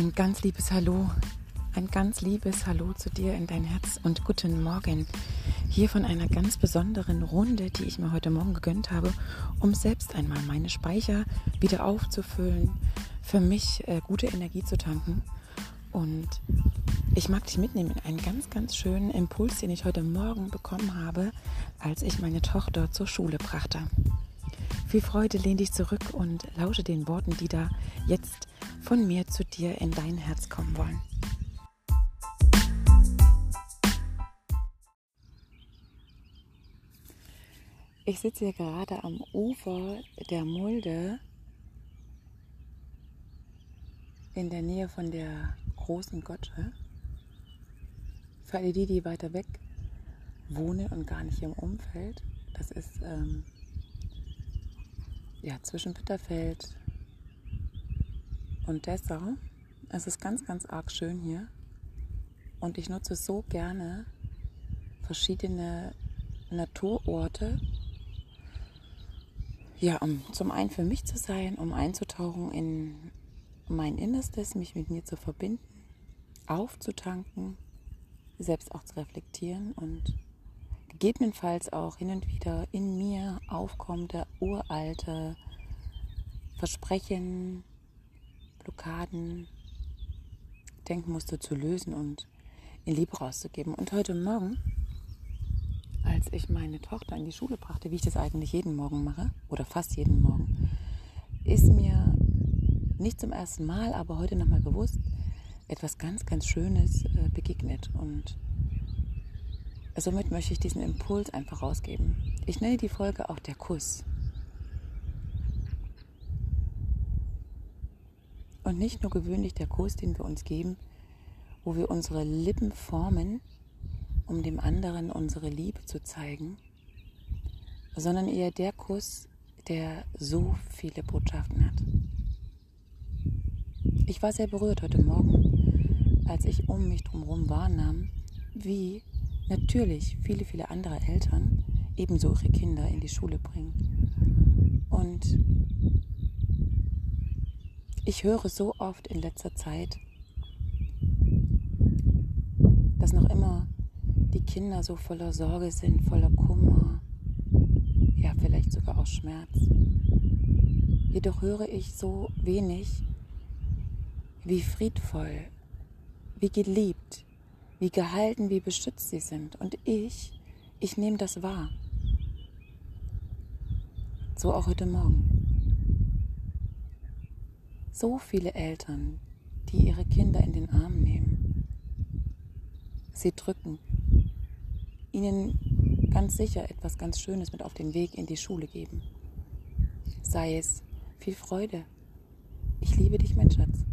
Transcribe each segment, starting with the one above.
Ein ganz liebes Hallo, ein ganz liebes Hallo zu dir in dein Herz und guten Morgen. Hier von einer ganz besonderen Runde, die ich mir heute Morgen gegönnt habe, um selbst einmal meine Speicher wieder aufzufüllen, für mich äh, gute Energie zu tanken. Und ich mag dich mitnehmen in einen ganz, ganz schönen Impuls, den ich heute Morgen bekommen habe, als ich meine Tochter zur Schule brachte. Viel Freude, lehn dich zurück und lausche den Worten, die da jetzt von mir zu dir in dein Herz kommen wollen. Ich sitze hier gerade am Ufer der Mulde in der Nähe von der großen Gotsche. Für alle die, die weiter weg wohnen und gar nicht im Umfeld, das ist ähm, ja, zwischen Bitterfeld und Dessau. Es ist ganz, ganz arg schön hier. Und ich nutze so gerne verschiedene Naturorte. Ja, um zum einen für mich zu sein, um einzutauchen in mein Innerstes, mich mit mir zu verbinden, aufzutanken, selbst auch zu reflektieren und gegebenenfalls auch hin und wieder in mir aufkommende uralte Versprechen, Blockaden, Denkmuster zu lösen und in Liebe rauszugeben. Und heute Morgen, als ich meine Tochter in die Schule brachte, wie ich das eigentlich jeden Morgen mache, oder fast jeden Morgen, ist mir nicht zum ersten Mal, aber heute nochmal bewusst, etwas ganz, ganz Schönes äh, begegnet. Und somit möchte ich diesen Impuls einfach rausgeben. Ich nenne die Folge auch der Kuss. Und nicht nur gewöhnlich der Kuss, den wir uns geben, wo wir unsere Lippen formen, um dem anderen unsere Liebe zu zeigen, sondern eher der Kuss, der so viele Botschaften hat. Ich war sehr berührt heute Morgen, als ich um mich drumherum wahrnahm, wie natürlich viele, viele andere Eltern ebenso ihre Kinder in die Schule bringen. Und ich höre so oft in letzter Zeit, dass noch immer die Kinder so voller Sorge sind, voller Kummer, ja vielleicht sogar auch Schmerz. Jedoch höre ich so wenig, wie friedvoll, wie geliebt, wie gehalten, wie beschützt sie sind. Und ich, ich nehme das wahr. So auch heute Morgen. So viele Eltern, die ihre Kinder in den Arm nehmen, sie drücken, ihnen ganz sicher etwas ganz Schönes mit auf den Weg in die Schule geben. Sei es viel Freude. Ich liebe dich, mein Schatz.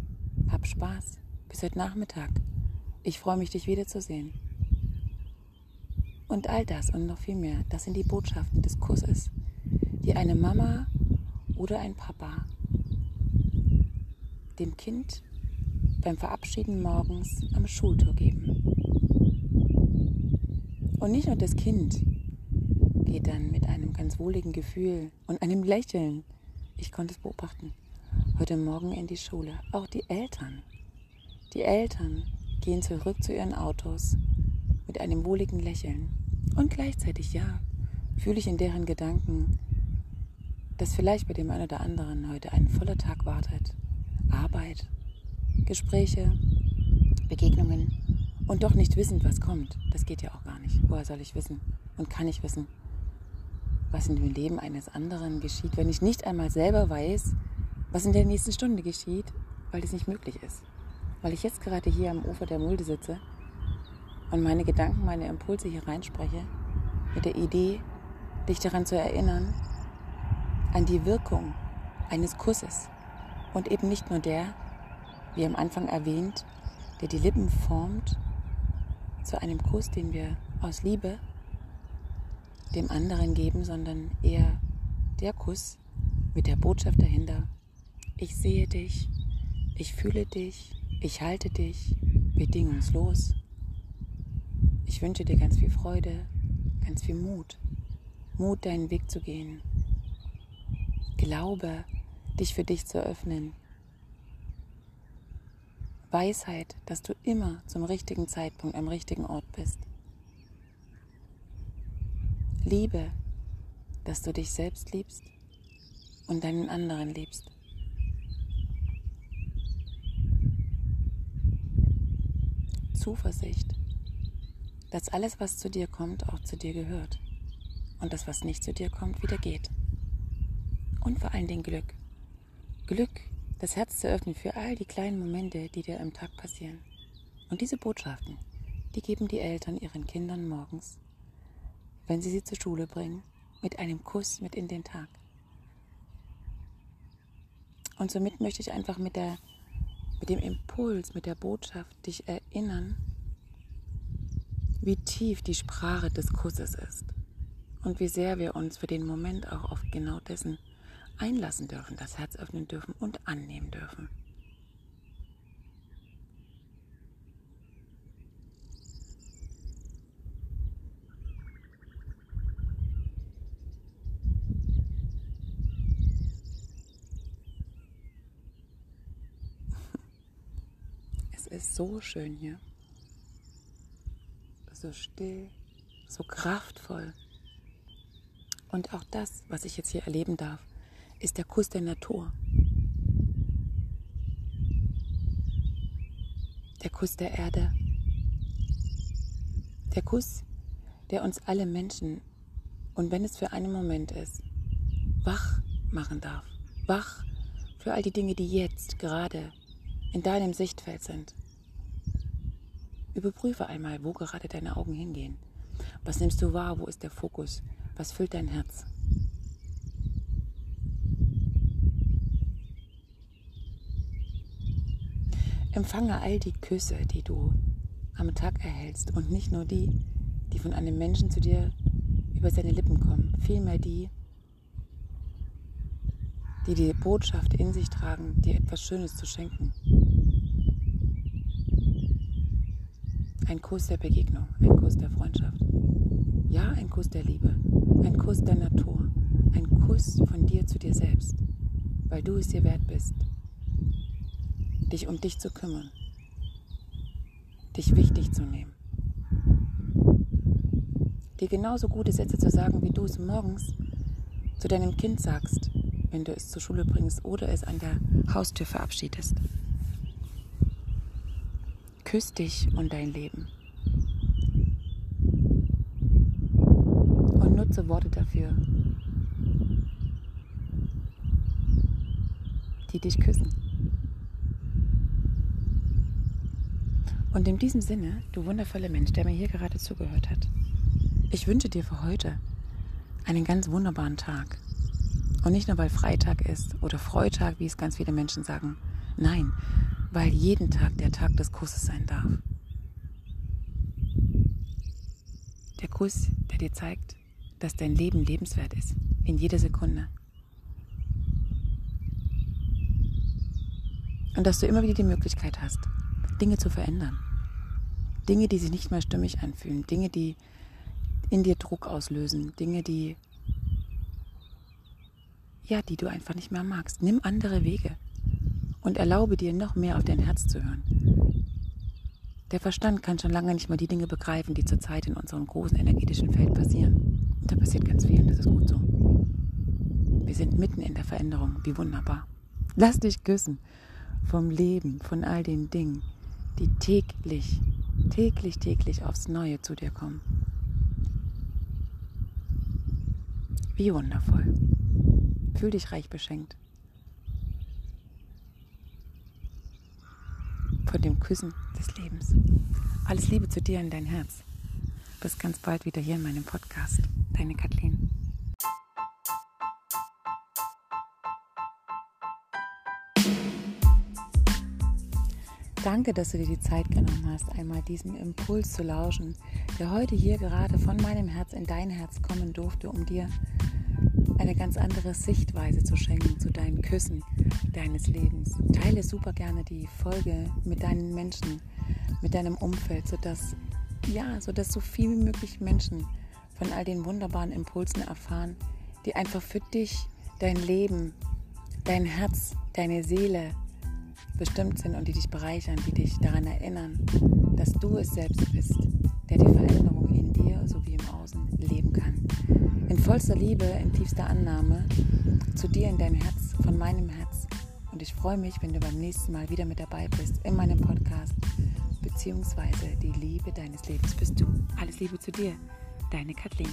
Hab Spaß. Bis heute Nachmittag. Ich freue mich, dich wiederzusehen. Und all das und noch viel mehr, das sind die Botschaften des Kusses, die eine Mama oder ein Papa dem Kind beim Verabschieden morgens am Schultor geben. Und nicht nur das Kind geht dann mit einem ganz wohligen Gefühl und einem Lächeln, ich konnte es beobachten, heute Morgen in die Schule. Auch die Eltern. Die Eltern gehen zurück zu ihren Autos mit einem wohligen Lächeln. Und gleichzeitig, ja, fühle ich in deren Gedanken, dass vielleicht bei dem einen oder anderen heute ein voller Tag wartet. Arbeit, Gespräche, Begegnungen und doch nicht wissend, was kommt. Das geht ja auch gar nicht. Woher soll ich wissen und kann ich wissen, was in dem Leben eines anderen geschieht, wenn ich nicht einmal selber weiß, was in der nächsten Stunde geschieht, weil es nicht möglich ist weil ich jetzt gerade hier am Ufer der Mulde sitze und meine Gedanken, meine Impulse hier reinspreche, mit der Idee, dich daran zu erinnern, an die Wirkung eines Kusses und eben nicht nur der, wie am Anfang erwähnt, der die Lippen formt zu einem Kuss, den wir aus Liebe dem anderen geben, sondern eher der Kuss mit der Botschaft dahinter. Ich sehe dich, ich fühle dich, ich halte dich bedingungslos. Ich wünsche dir ganz viel Freude, ganz viel Mut. Mut, deinen Weg zu gehen. Glaube, dich für dich zu öffnen. Weisheit, dass du immer zum richtigen Zeitpunkt am richtigen Ort bist. Liebe, dass du dich selbst liebst und deinen anderen liebst. Zuversicht, dass alles, was zu dir kommt, auch zu dir gehört und das, was nicht zu dir kommt, wieder geht. Und vor allen Dingen Glück. Glück, das Herz zu öffnen für all die kleinen Momente, die dir am Tag passieren. Und diese Botschaften, die geben die Eltern ihren Kindern morgens, wenn sie sie zur Schule bringen, mit einem Kuss mit in den Tag. Und somit möchte ich einfach mit, der, mit dem Impuls, mit der Botschaft dich erinnern, wie tief die Sprache des Kusses ist und wie sehr wir uns für den Moment auch auf genau dessen einlassen dürfen, das Herz öffnen dürfen und annehmen dürfen. Es ist so schön hier. So still, so kraftvoll. Und auch das, was ich jetzt hier erleben darf, ist der Kuss der Natur. Der Kuss der Erde. Der Kuss, der uns alle Menschen, und wenn es für einen Moment ist, wach machen darf. Wach für all die Dinge, die jetzt gerade in deinem Sichtfeld sind. Überprüfe einmal, wo gerade deine Augen hingehen. Was nimmst du wahr? Wo ist der Fokus? Was füllt dein Herz? Empfange all die Küsse, die du am Tag erhältst und nicht nur die, die von einem Menschen zu dir über seine Lippen kommen, vielmehr die, die die Botschaft in sich tragen, dir etwas Schönes zu schenken. Ein Kuss der Begegnung, ein Kuss der Freundschaft. Ja, ein Kuss der Liebe, ein Kuss der Natur, ein Kuss von dir zu dir selbst, weil du es dir wert bist, dich um dich zu kümmern, dich wichtig zu nehmen, dir genauso gute Sätze zu sagen, wie du es morgens zu deinem Kind sagst, wenn du es zur Schule bringst oder es an der Haustür verabschiedest. Küss dich und dein Leben. nutze Worte dafür, die dich küssen. Und in diesem Sinne, du wundervoller Mensch, der mir hier gerade zugehört hat, ich wünsche dir für heute einen ganz wunderbaren Tag. Und nicht nur, weil Freitag ist oder Freitag, wie es ganz viele Menschen sagen. Nein, weil jeden Tag der Tag des Kusses sein darf. Der Kuss, der dir zeigt, dass dein Leben lebenswert ist, in jeder Sekunde. Und dass du immer wieder die Möglichkeit hast, Dinge zu verändern. Dinge, die sich nicht mehr stimmig anfühlen, Dinge, die in dir Druck auslösen, Dinge, die ja, die du einfach nicht mehr magst. Nimm andere Wege und erlaube dir noch mehr auf dein Herz zu hören. Der Verstand kann schon lange nicht mehr die Dinge begreifen, die zurzeit in unserem großen energetischen Feld passieren. Da passiert ganz viel und das ist gut so. Wir sind mitten in der Veränderung. Wie wunderbar. Lass dich küssen vom Leben, von all den Dingen, die täglich, täglich, täglich aufs Neue zu dir kommen. Wie wundervoll. Fühl dich reich beschenkt. Von dem Küssen des Lebens. Alles Liebe zu dir in dein Herz. Bis ganz bald wieder hier in meinem Podcast. Deine Kathleen. Danke, dass du dir die Zeit genommen hast, einmal diesem Impuls zu lauschen, der heute hier gerade von meinem Herz in dein Herz kommen durfte, um dir eine ganz andere Sichtweise zu schenken zu deinen Küssen deines Lebens. Teile super gerne die Folge mit deinen Menschen, mit deinem Umfeld, sodass ja, sodass so viel wie möglich Menschen von all den wunderbaren Impulsen erfahren, die einfach für dich, dein Leben, dein Herz, deine Seele, bestimmt sind und die dich bereichern, die dich daran erinnern, dass du es selbst bist, der die Veränderung in dir sowie im Außen leben kann. In vollster Liebe, in tiefster Annahme, zu dir in dein Herz, von meinem Herz. Und ich freue mich, wenn du beim nächsten Mal wieder mit dabei bist in meinem Podcast, beziehungsweise die Liebe deines Lebens bist du. Alles Liebe zu dir, deine Kathleen.